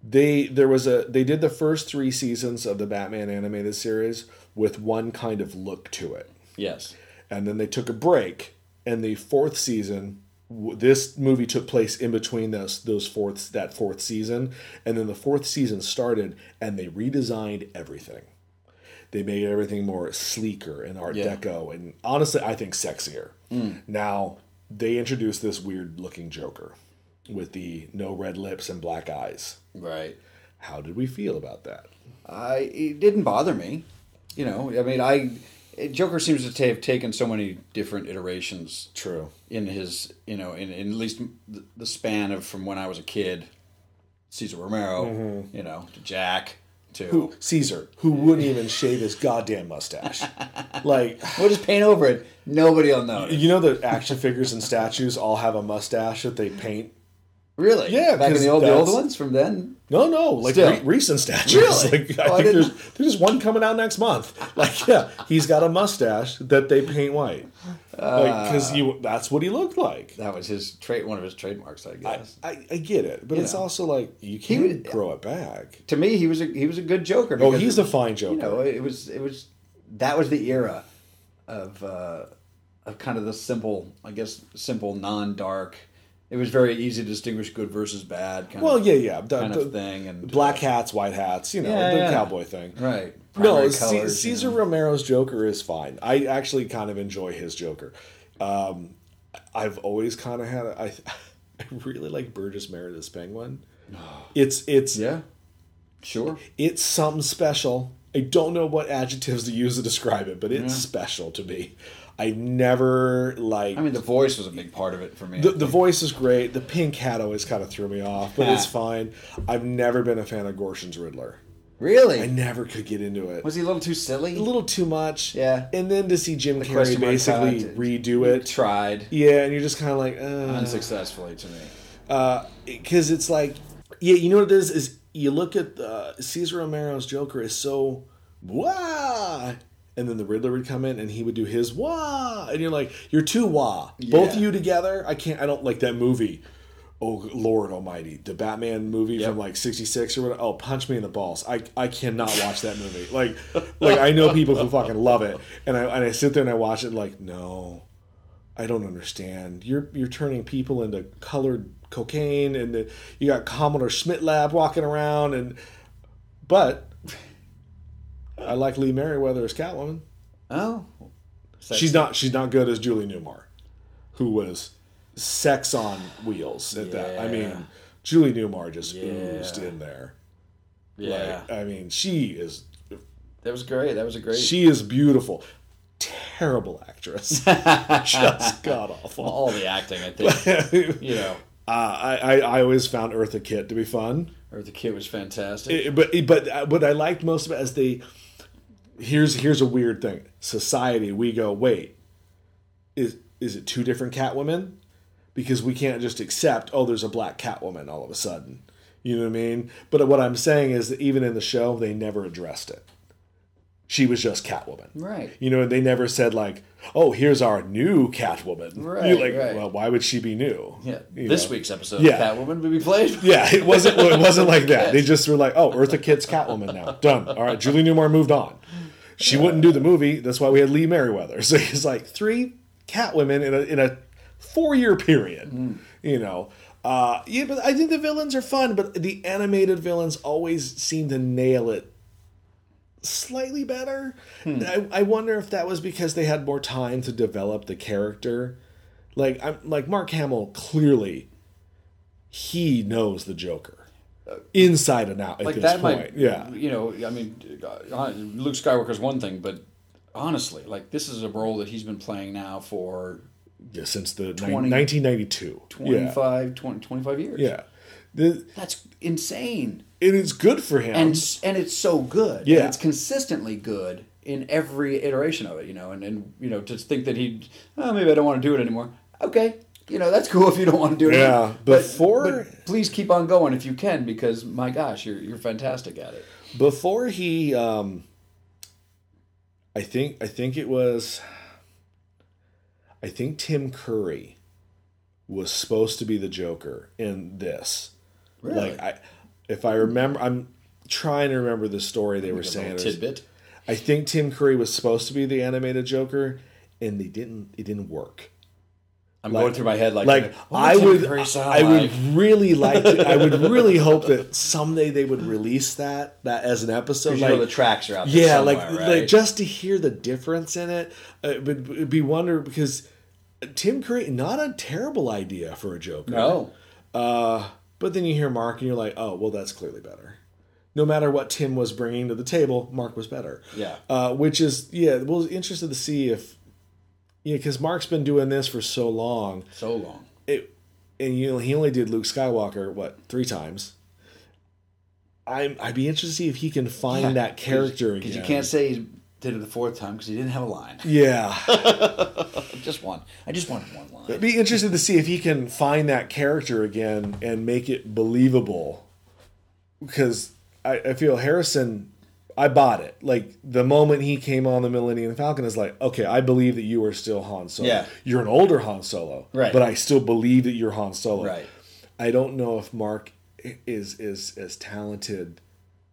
They there was a they did the first three seasons of the Batman animated series with one kind of look to it, Yes. and then they took a break. And the fourth season, this movie took place in between those those fourth that fourth season, and then the fourth season started, and they redesigned everything. They made everything more sleeker and Art Yeah. Deco, and honestly, I think sexier. Mm. Now they introduced this weird looking Joker with the no red lips and black eyes. Right. How did we feel about that? I it didn't bother me. You know, I mean, I Joker seems to have taken so many different iterations True. in his, you know, in, in at least the- span of from when I was a kid, Cesar Romero, mm-hmm. you know, to Jack, to Who Cesar, who wouldn't even shave his goddamn mustache? like, we'll just paint over it. Nobody will notice. you know, the action figures and statues all have a mustache that they paint. Really? Yeah, back in the old the old ones from then. No, no, like re- recent statues. Really? Like, I Oh, think didn't- there's there's one coming out next month. Like, yeah, he's got a mustache that they paint white. Like, because you that's what he looked like. That was his trade, one of his trademarks, I I, guess. I, I get it, but You it's know. also like you can't would- grow it back. to me, he was a he was a good Joker. Oh, he's it- a fine Joker. You know, it was it was that was the era of uh, of kind of the simple, I guess, simple non-dark. It was very easy to distinguish good versus bad. Kind well, of, yeah, yeah, the, kind the of thing, and black hats, white hats, you know, Yeah, the yeah. cowboy thing. right. No, Primary C- colors, you Cesar know. Romero's Joker is fine. I actually kind of enjoy his Joker. Um, I've always kind of had. A, I I really like Burgess Meredith's Penguin. It's it's Yeah, sure. it's something special. I don't know what adjectives to use to describe it, but it's special to me. I never like I mean, the voice was a big part of it for me. the, the voice is great. The pink hat always kind of threw me off, but it's fine. I've never been a fan of Gorshin's Riddler. really? I never could get into it. was he a little too silly? a little too much. Yeah. And then to see Jim Carrey basically redo it. Tried Yeah, and you're just kind of like, uh, unsuccessfully to me. because it's like, yeah, you know what it is? Is you look at the, Cesar Romero's Joker is so wah, and then the Riddler would come in and he would do his wah, and you're like, you're too wah. Both of you together, I can't. I don't like that movie. Oh Lord Almighty, the Batman movie Yep. from like '66 or whatever. Oh, punch me in the balls! I I cannot watch that movie. Like, like I know people who fucking love it, and I and I sit there and I watch it like, no, I don't understand. You're you're turning people into colored cocaine, and the, you got Commodore Schmidlapp walking around, and but I like Lee Meriwether as Catwoman. Oh, She's not she's not good as Julie Newmar. who was sex on wheels at that. I mean, Julie Newmar just Yeah. oozed in there. Yeah, Like, I mean, she is that was great. That was a great. she is beautiful. Terrible actress. just god awful. all the acting, I think. you know, Uh, I, I I always found Eartha Kitt to be fun. Eartha Kitt was fantastic. It- but but what I liked most about it is they here's here's a weird thing. Society, we go wait, is is it two different Catwomen? Because we can't just accept oh there's a black Catwoman all of a sudden. You know what I mean? But what I'm saying is that even in the show they never addressed it. She was just Catwoman. Right. You know, they never said like, "Oh, here's our new Catwoman." Right, You're like, right. well, why would she be new? yeah, You this know? week's episode Yeah. of Catwoman will be played. Yeah, it wasn't. It wasn't like that. They just were like, "Oh, Eartha Kitt's Catwoman now. Done. All right." Julie Newmar moved on. She wouldn't do the movie. That's why we had Lee Meriwether. So he's like three Catwomen in a in a four year period. You know. Uh, yeah, but I think the villains are fun. But the animated villains always seem to nail it slightly better. I, I wonder if that was because they had more time to develop the character. Like I'm like Mark Hamill clearly he knows the Joker inside and out at like this that point. might, yeah, You know, I mean, uh, Luke Skywalker's one thing, but honestly, like this is a role that he's been playing now for yeah, since the 20 1992. 25, 20, 25 years. Yeah, yeah. The, That's insane. And it is good for him. and and it's so good. Yeah. and it's consistently good in every iteration of it. You know, and and you know to think that he, oh, maybe I don't want to do it anymore. Okay, you know that's cool if you don't want to do it. Yeah. But- before- but please keep on going if you can because my gosh, you're you're fantastic at it. before he um i think i think it was i think tim curry was supposed to be the joker in this Really? like i if i remember i'm trying to remember the story they were saying little It was- tidbit. i think tim curry was supposed to be the animated joker and they didn't it didn't work I'm going through my head like, like I would, I would really like, to, I would really hope that someday they would release that that as an episode. 'Cause you know the tracks are out yeah, like right? like just to hear the difference in it, uh, it would it'd be wonder because Tim Curry not a terrible idea for a Joker. no. Uh, but then you hear Mark and you're like, oh well, that's clearly better. No matter what Tim was bringing to the table, Mark was better. Yeah. Uh, which is yeah, well, interested to see if yeah, because Mark's been doing this for so long So long. it and you know he only did Luke Skywalker what three times. I'm I'd be interested to see if he can find Yeah, that character again. Because you can't say he did it the fourth time because he didn't have a line. Yeah, just one. I just wanted one line. I'd be interested to see if he can find that character again and make it believable. Because I, I feel Harrison, I bought it. Like the moment he came on the Millennium Falcon is like, okay, I believe that you are still Han Solo. Yeah. you're an older Han Solo, Right. But I still believe that you're Han Solo. Right. I don't know if Mark is is as talented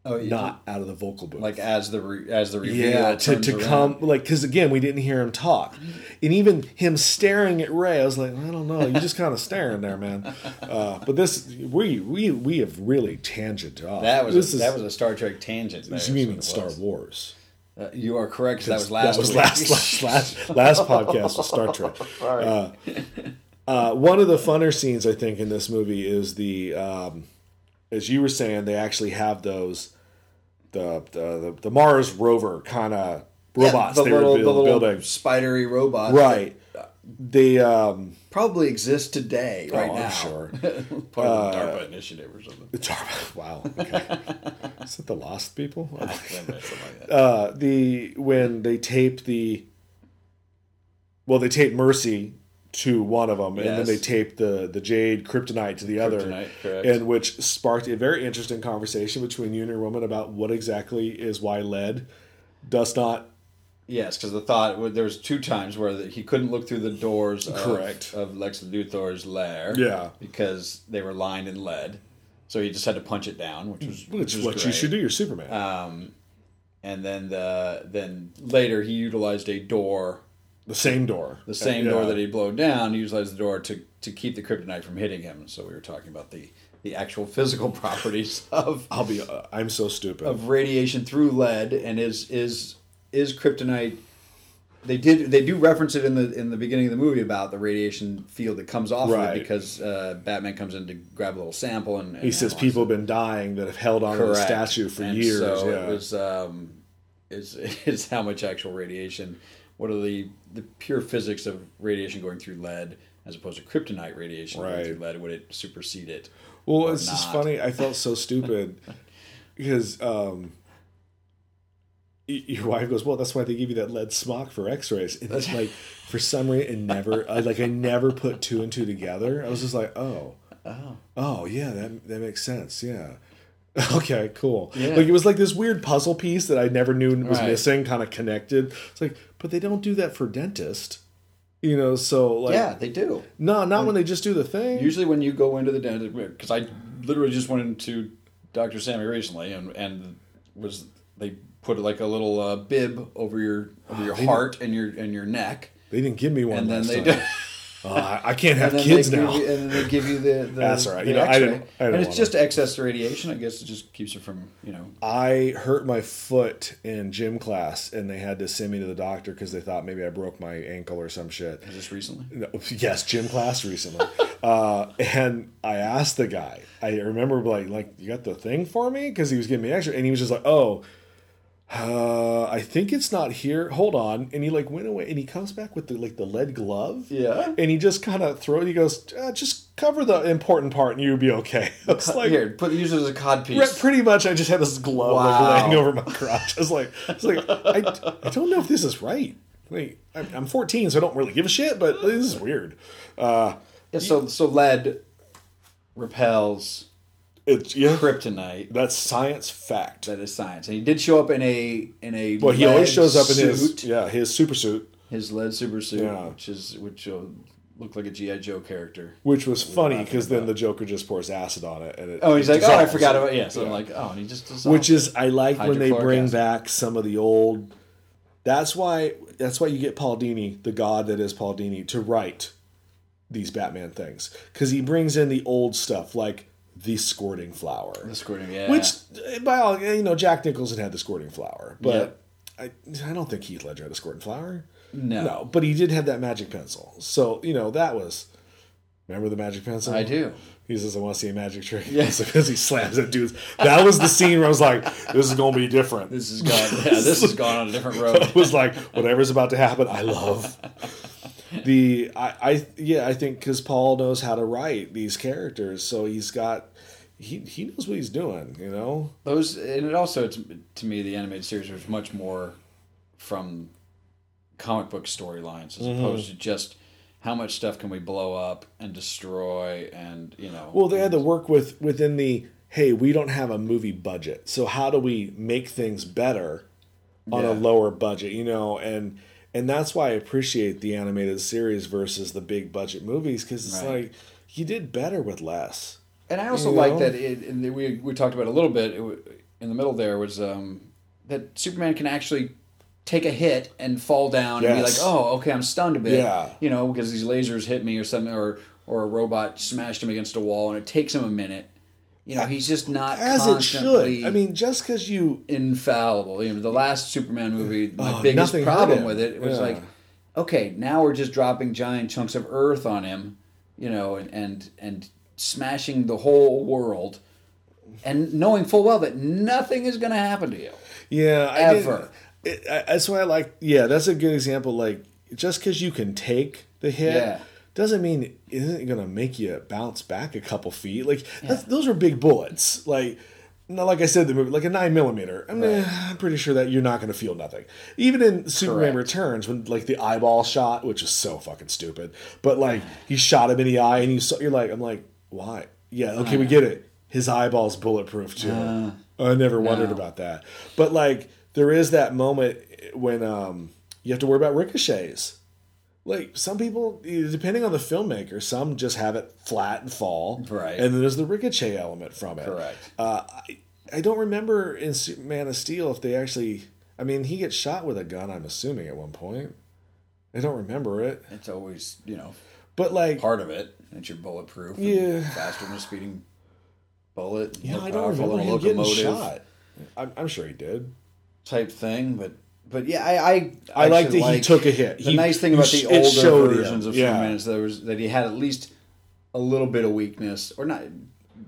Oh, you not out of the vocal booth. like as the re, as the reveal yeah, to, to around. come like because again we didn't hear him talk, and even him staring at Rey, I was like, I don't know, you just kind of staring there, man. Uh, but this we we we have really tangented off. That was this a, is, that was a Star Trek tangent. There, you mean Star. Wars? Uh, you are correct. That was last. That was last last last last podcast was Star Trek. Uh, uh, one of the funner scenes I think in this movie is the, um, as you were saying, they actually have those the the the, the Mars rover kind of Yeah, robots the they were build- the little building. spidery robots, Right. They um probably exist today, right oh, I'm now. sure. Part of the DARPA initiative or something. It's wow. Okay. Is it the Lost People? Like uh, the when they tape the well, they tape Mercy to one of them, and then they taped the the Jade Kryptonite to the other, correct. and which sparked a very interesting conversation between you and your woman about what exactly is why lead does not Yes, because the thought there was two times where the, he couldn't look through the doors of, Correct. of Lex Luthor's lair. Yeah. because they were lined in lead, so he just had to punch it down, which was which which was what you should do. You're Superman. Um, and then the then later he utilized a door, the same door, the same Yeah. door that he blown down. He utilized the door to to keep the kryptonite from hitting him. So we were talking about the the actual physical properties of I'll be. Uh, I'm so stupid. of radiation through lead, and is is is kryptonite they did they do reference it in the in the beginning of the movie about the radiation field that comes off of it because uh, Batman comes in to grab a little sample and, and He says people it. have been dying that have held on to the statue for And years. So yeah. it was um, is is how much actual radiation. What are the the pure physics of radiation going through lead as opposed to kryptonite radiation Right. going through lead? Would it supersede it? Well, it's just funny. I felt so stupid because um, your wife goes, "Well, that's why they give you that lead smock for X-rays." And it's like, for some reason, it never, I, like, I never put two and two together. I was just like, "Oh, Oh, oh, yeah, that that makes sense." Yeah. Okay, cool. Yeah. Like it was like this weird puzzle piece that I never knew was Right. missing, kind of connected. It's like, but they don't do that for dentist, you know. So like, yeah, they do. no, not when they just do the thing. Usually, when you go into the dentist, because I literally just went into Dr. Sammy recently, and and was they put like a little uh, bib over your over your They heart and your and your neck, They didn't give me one. and then they time. Oh, I can't have kids now. You, and then they give you the, the That's all right. You know, I didn't- I didn't and it's just excess radiation. I guess it just keeps it from you know. I hurt my foot in gym class, and they had to send me to the doctor because they thought maybe I broke my ankle or some shit. This recently? No, yes, gym class recently. uh, and I asked the guy. I remember like, like you got the thing for me because he was giving me extra, and he was just like, "Oh, uh, I think it's not here. Hold on." And he like went away, and he comes back with the like the lead glove. Yeah. And he just kind of throw. He goes, uh, "Just cover the important part, and you'll be okay." It's like, Here, put use it as a cod piece. Pre- Pretty much, I just had this glove like, Wow. laying over my crotch. I was like, I was like, I, I don't know if this is right. Like, I'm I'm 14, so I don't really give a shit, but this is weird. Uh, Yeah, so so lead repels it's yeah, kryptonite. that's science fact. That is science. And he did show up in a in a. Well, he always shows up in suit, his yeah his super suit, his lead super suit, Yeah. which is which looked like a GI Joe character. which was funny because then the Joker just pours acid on it, and it Oh, he's it like, oh, I forgot about yeah. So I'm like, oh, and he just dissolved. which is I like when they bring acid. back some of the old. That's why that's why you get Paul Dini, the god that is Paul Dini, to write these Batman things because he brings in the old stuff like the squirting flower, the squirting. Yeah, which eh, by all eh, you know Jack Nicholson had the squirting flower, but I I don't think Heath Ledger had the squirting flower. no, No, but he did have that magic pencil, so you know that was. Remember the magic pencil? I do. He says, "I want to see a magic trick." Yes. because he slams that dude's. That was the scene where I was like, "This is going to be different." This has gone. Yeah, this has gone on a different road. it was like whatever's about to happen. I love the. I, I yeah. I think because Paul knows how to write these characters, so he's got. He he knows what he's doing. You know. Those and it also it's, to me the animated series was much more from comic book storylines as Mm-hmm. opposed to just how much stuff can we blow up and destroy and you know. Well, they had to work with within the. Hey, we don't have a movie budget, so how do we make things better on Yeah. a lower budget? You know, and and that's why I appreciate the animated series versus the big budget movies because it's Right. like you did better with less. And I also You like know? that it, and we we talked about a little bit it, in the middle there was um, that Superman can actually take a hit and fall down and be like, oh, okay, I'm stunned a bit, Yeah. you know, because these lasers hit me or something, or or a robot smashed him against a wall, and it takes him a minute. You know, he's just not As it should. I mean, just because you infallible. You know, the last Superman movie, my Oh, biggest problem with it was Yeah. like, okay, now we're just dropping giant chunks of Earth on him, you know, and and, and smashing the whole world, and knowing full well that nothing is going to happen to you. Yeah, I Ever. It, I, that's why I like. Yeah, that's a good example. Like, just because you can take the hit Yeah. Doesn't mean it isn't going to make you bounce back a couple feet. Like, that's, those are big bullets. Like, no, like I said, the movie, like a nine millimeter. I mean, I'm pretty sure that you're not going to feel nothing. Even in Superman Correct. Returns, when like the eyeball shot, which is so fucking stupid, but like he shot him in the eye, and you saw, you're like, I'm like, why? Yeah, okay, we get it. His eyeball's bulletproof too. I never wondered no. about that. But like, there is that moment when um, you have to worry about ricochets. Like some people, depending on the filmmaker, some just have it flat and fall, Right. And then there's the ricochet element from it. Correct. Uh, I, I don't remember in Man of Steel if they actually. I mean, he gets shot with a gun. I'm assuming at one point. I don't remember it, It's always you know but like, part of it. That you're bulletproof. Yeah. faster than a speeding bullet. yeah, I don't remember him getting shot. I'm, I'm sure he did. Type thing, but but yeah, I I, I like actually that he took a hit. The He- nice thing about the older versions of yeah. Superman is there was that he had at least a little bit of weakness, or not,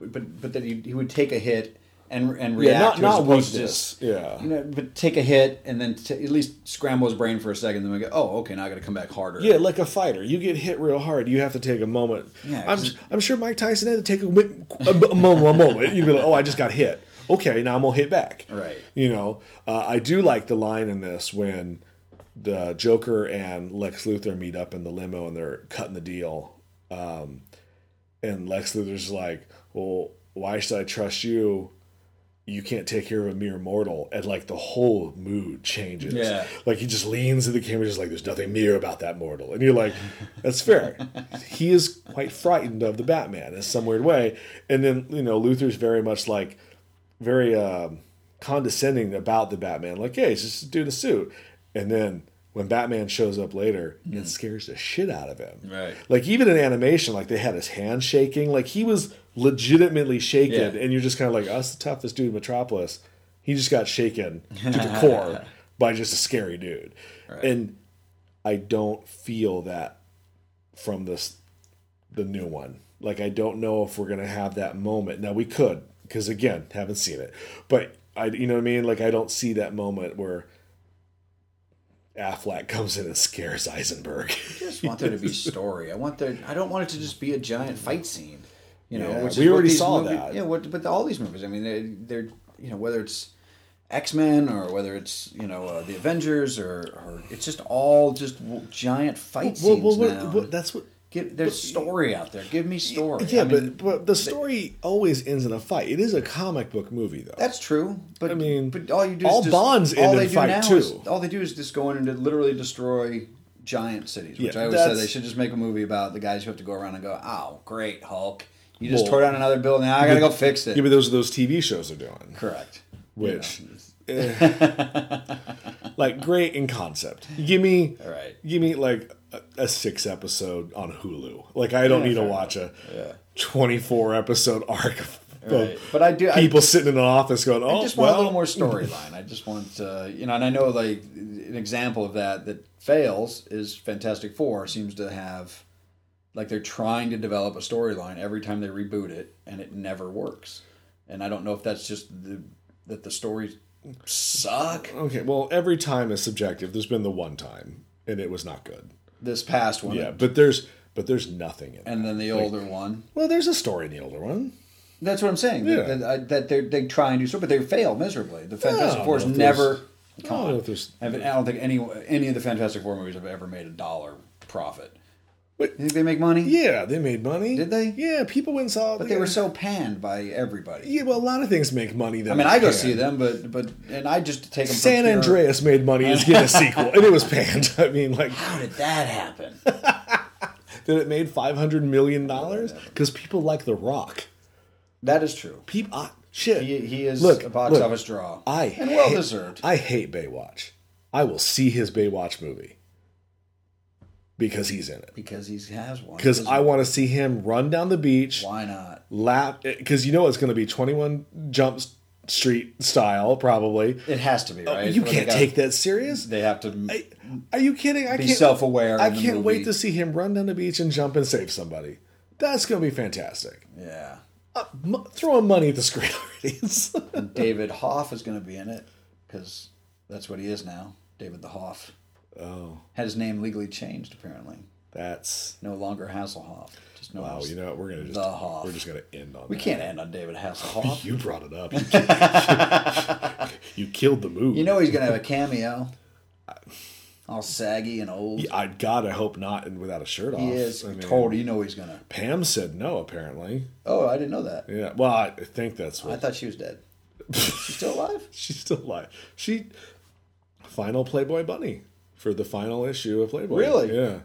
but but that he, he would take a hit and and react Yeah, not to not weakness. just Yeah. you know, but take a hit and then t- at least scramble his brain for a second. Then we go, oh, okay, now I got to come back harder. Yeah, like a fighter, you get hit real hard. You have to take a moment. Yeah, I'm, I'm sure Mike Tyson had to take a, a, a moment. A moment. You'd be like, "Oh, I just got hit. Okay, now I'm gonna hit back." Right. You know, uh, I do like the line in this when the Joker and Lex Luthor meet up in the limo and they're cutting the deal, um, and Lex Luthor's like, "Well, why should I trust you?" You can't take care of a mere mortal, and like the whole mood changes. Yeah. Like he just leans to the camera, just like there's nothing mere about that mortal, and you're like, that's fair. he is quite frightened of the Batman in some weird way, and then you know Luthor's very much like very um, condescending about the Batman, like, hey, it's just a dude in a suit, and then when Batman shows up later, it scares the shit out of him. Right. Like even in animation, like they had his hand shaking, like he was legitimately shaken, Yeah. and you're just kind of like, oh, the toughest dude in Metropolis. He just got shaken to the core by just a scary dude, and I don't feel that from this the new one. Like I don't know if we're gonna have that moment. Now we could, because again, haven't seen it. But I you know what I mean? Like I don't see that moment where Affleck comes in and scares Eisenberg. I just want there to be story. I want there. I don't want it to just be a giant fight scene. You know, Yeah, which we already saw movies- that. Yeah, what, but all these movies. I mean, they, they're you know whether it's X Men or whether it's you know uh, the Avengers or, or it's just all just giant fight well, scenes well, now. what- that's what Give, there's story out there. Give me story. Yeah, I mean, but but the story always ends in a fight. It is a comic book movie though. That's true, but I mean, but all you do all just, Bonds all end they in do fight, now too. Is, all they do is just go in and literally destroy giant cities. Which Yeah, I always said they should just make a movie about the guys who have to go around and go, "Oh, great Hulk, you just Well, tore down another building. Now I gotta go fix it." yeah, but those are those TV shows are doing. Correct. Which You know, eh. like great in concept. Give me All right. give me like a, a six episode on Hulu. Like I don't Yeah, need to watch a Yeah. twenty four episode arc of Right. But I do. I, people sitting in an office going, "Oh, I just want well, a little more storyline. I just want, uh, you know, and I know like an example of that that fails is Fantastic Four seems to have, like they're trying to develop a storyline every time they reboot it, and it never works. And I don't know if that's just the that the stories suck. Okay, well, every time is subjective. There's been the one time, and it was not good. This past one, Yeah, but there's but there's nothing in. It. And that. then the older one. well, there's a story in the older one. That's what I'm saying. Yeah. That, that, that they they try and do so, but they fail miserably. The Fantastic don't Four is never. I Come don't know on. if there's- I haven't- I don't think any any of the Fantastic Four movies have ever made a dollar profit. Wait. You think they make money? Yeah, they made money. Did they? Yeah, people went and saw. But they were so panned by everybody. Yeah, well, a lot of things make money. That I mean, I go panned. see them, but but and I just take them. San pure- Andreas made money as getting a sequel, and it was panned. I mean, like, How did that happen? that it made five hundred million dollars because people like The Rock. that is true. People, ah, shit. He, he is Look, a box look, office draw. I and well deserved. I hate Baywatch. I will see his Baywatch movie because he's in it. because he has one. Because I want to see him run down the beach, Why not? lap. Because you know it's going to be Twenty One jumps Street style, probably. It has to be right. Oh, you they can't got- take that serious. They have to. I- Are you kidding? I Be can't self-aware I can't wait to see him run down the beach and jump and save somebody. That's going to be fantastic. yeah. Uh, m- throwing money at the screen already. David Hoff is going to be in it because that's what he is now. David the Hoff oh, had his name legally changed. Apparently, that's no longer Hasselhoff. Just no. wow. You know what? We're gonna just The Hoff. we're just gonna end on. we that. can't end on David Hasselhoff. You brought it up. You, killed the move. you know he's going to have a cameo. All saggy and old. I God, I hope not, and without a shirt off. he is I mean, totally. You know he's going to. Pam said no. Apparently, Oh, I didn't know that. yeah. Well, I think that's I thought she was dead. She's still alive. she's still alive. She final Playboy bunny for the final issue of Playboy. Really? Yeah.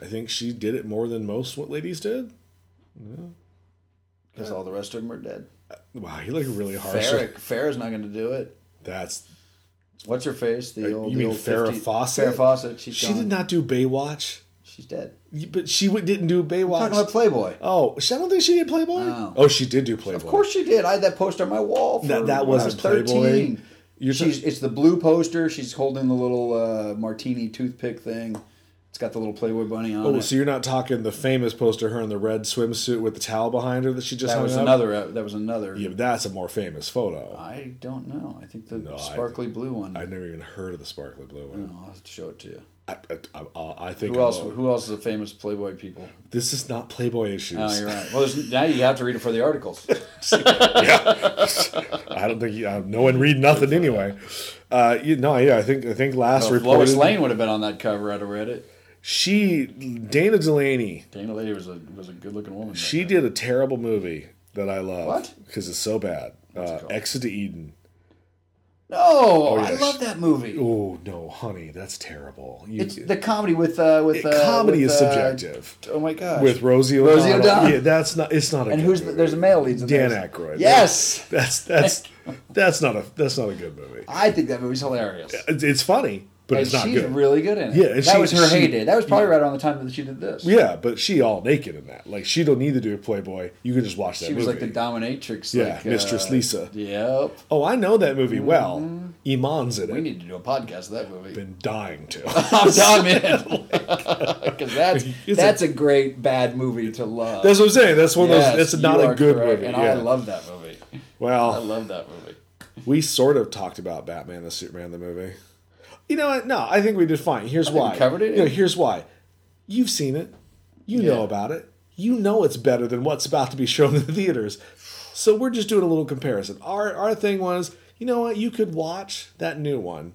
I think she did it more than most what ladies did. Yeah. Because all the rest of them are dead. Wow, you look really harsh. Farrah, Farrah's not going to do it. That's What's her face? The old, Uh, you the mean old Farrah 50 Fawcett? Farrah Fawcett. She's she gone. did not do Baywatch, She's dead. but she didn't do Baywatch. Talking about Playboy. oh, I don't think she did Playboy. No. Oh, she did do Playboy. Of course she did. I had that poster on my wall. For That- that when wasn't was Playboy. You're She's it's the blue poster. She's holding the little uh, martini toothpick thing. It's got the little Playboy bunny on Oh, it. so you're not talking the famous poster, her in the red swimsuit with the towel behind her that she just that was up? another. Uh, that was another. Yeah, but that's a more famous photo. I don't know. I think the No, I- sparkly blue one. I've never even heard of the sparkly blue one. No, I'll have to show it to you. I, I, I, I think Who else? Who else is a famous Playboy people? this is not Playboy issues. Oh, you're right. Well, there's, now you have to read it for the articles. yeah, I don't think you, uh, no one read nothing anyway. Uh, you no, yeah, I think I think last Well, reported Lois Lane would have been on that cover. I'd have read it. she Dana Delany Dana Lady was a was a good looking woman. she did a terrible movie that I love. What? Because it's so bad. Uh, it? Exit to Eden. No, I yes. love that movie. Oh no, honey, that's terrible. You, It's the comedy with uh, with uh, comedy with, is uh, subjective. oh my gosh, With Rosie Rosie O'Donnell. Yeah, that's not. It's not a. and who's the, there's a male lead. in Dan there. Aykroyd. Yes, That's that's that's not a that's not a good movie. I think that movie's hilarious. It's funny, but and it's not she's good. really good in it. Yeah, that she- was her she- heyday. That was probably right around the time that she did this. yeah, but she all naked in that. Like she don't need to do a Playboy. You can just watch that she movie. was like the dominatrix. Yeah, like, Mistress uh, Lisa. Yep. oh, I know that movie well. Iman's in Mm-hmm. We need to do a podcast of that movie. Been dying to. I'm telling you, because that's that's a, great bad movie to love. That's what I'm saying. That's one of those. That's not a good correct, movie. and yeah. I love that movie. Well, I love that movie. we sort of talked about Batman the Superman the movie. You know what? No, I think we did fine. Here's why. covered it. You know, here's why. You've seen it. You know about it. You know it's better than what's about to be shown in the theaters. So we're just doing a little comparison. Our our thing was, you know what? You could watch that new one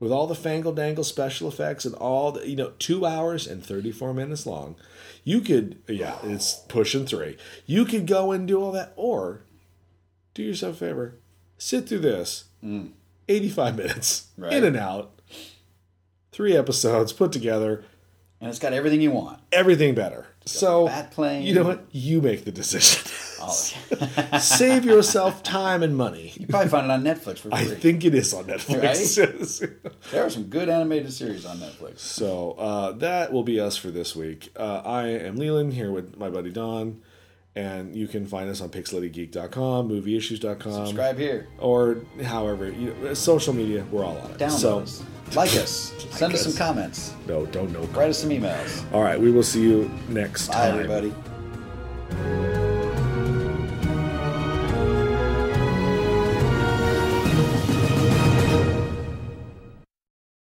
with all the fangle dangle special effects and all the you know two hours and 34 minutes long you could yeah it's pushing three you could go and do all that or do yourself a favor sit through this mm. 85 minutes Right. in and out three episodes put together And it's got everything you want. everything better. So bat plane. you know what? You make the decision. Oh, save yourself time and money. You probably find it on Netflix for i think it is on netflix. There are some good animated series on Netflix. So uh, that will be us for this week. Uh, I am Leland here with my buddy Don, and you can find us on pixelatedgeek.com, movieissues.com, Subscribe here. or however, you know, uh, social media, we're all on it. Download so, us. Like us. Send us us. some comments. no, don't know. Write us some emails. All right, we will see you next Bye, time. everybody.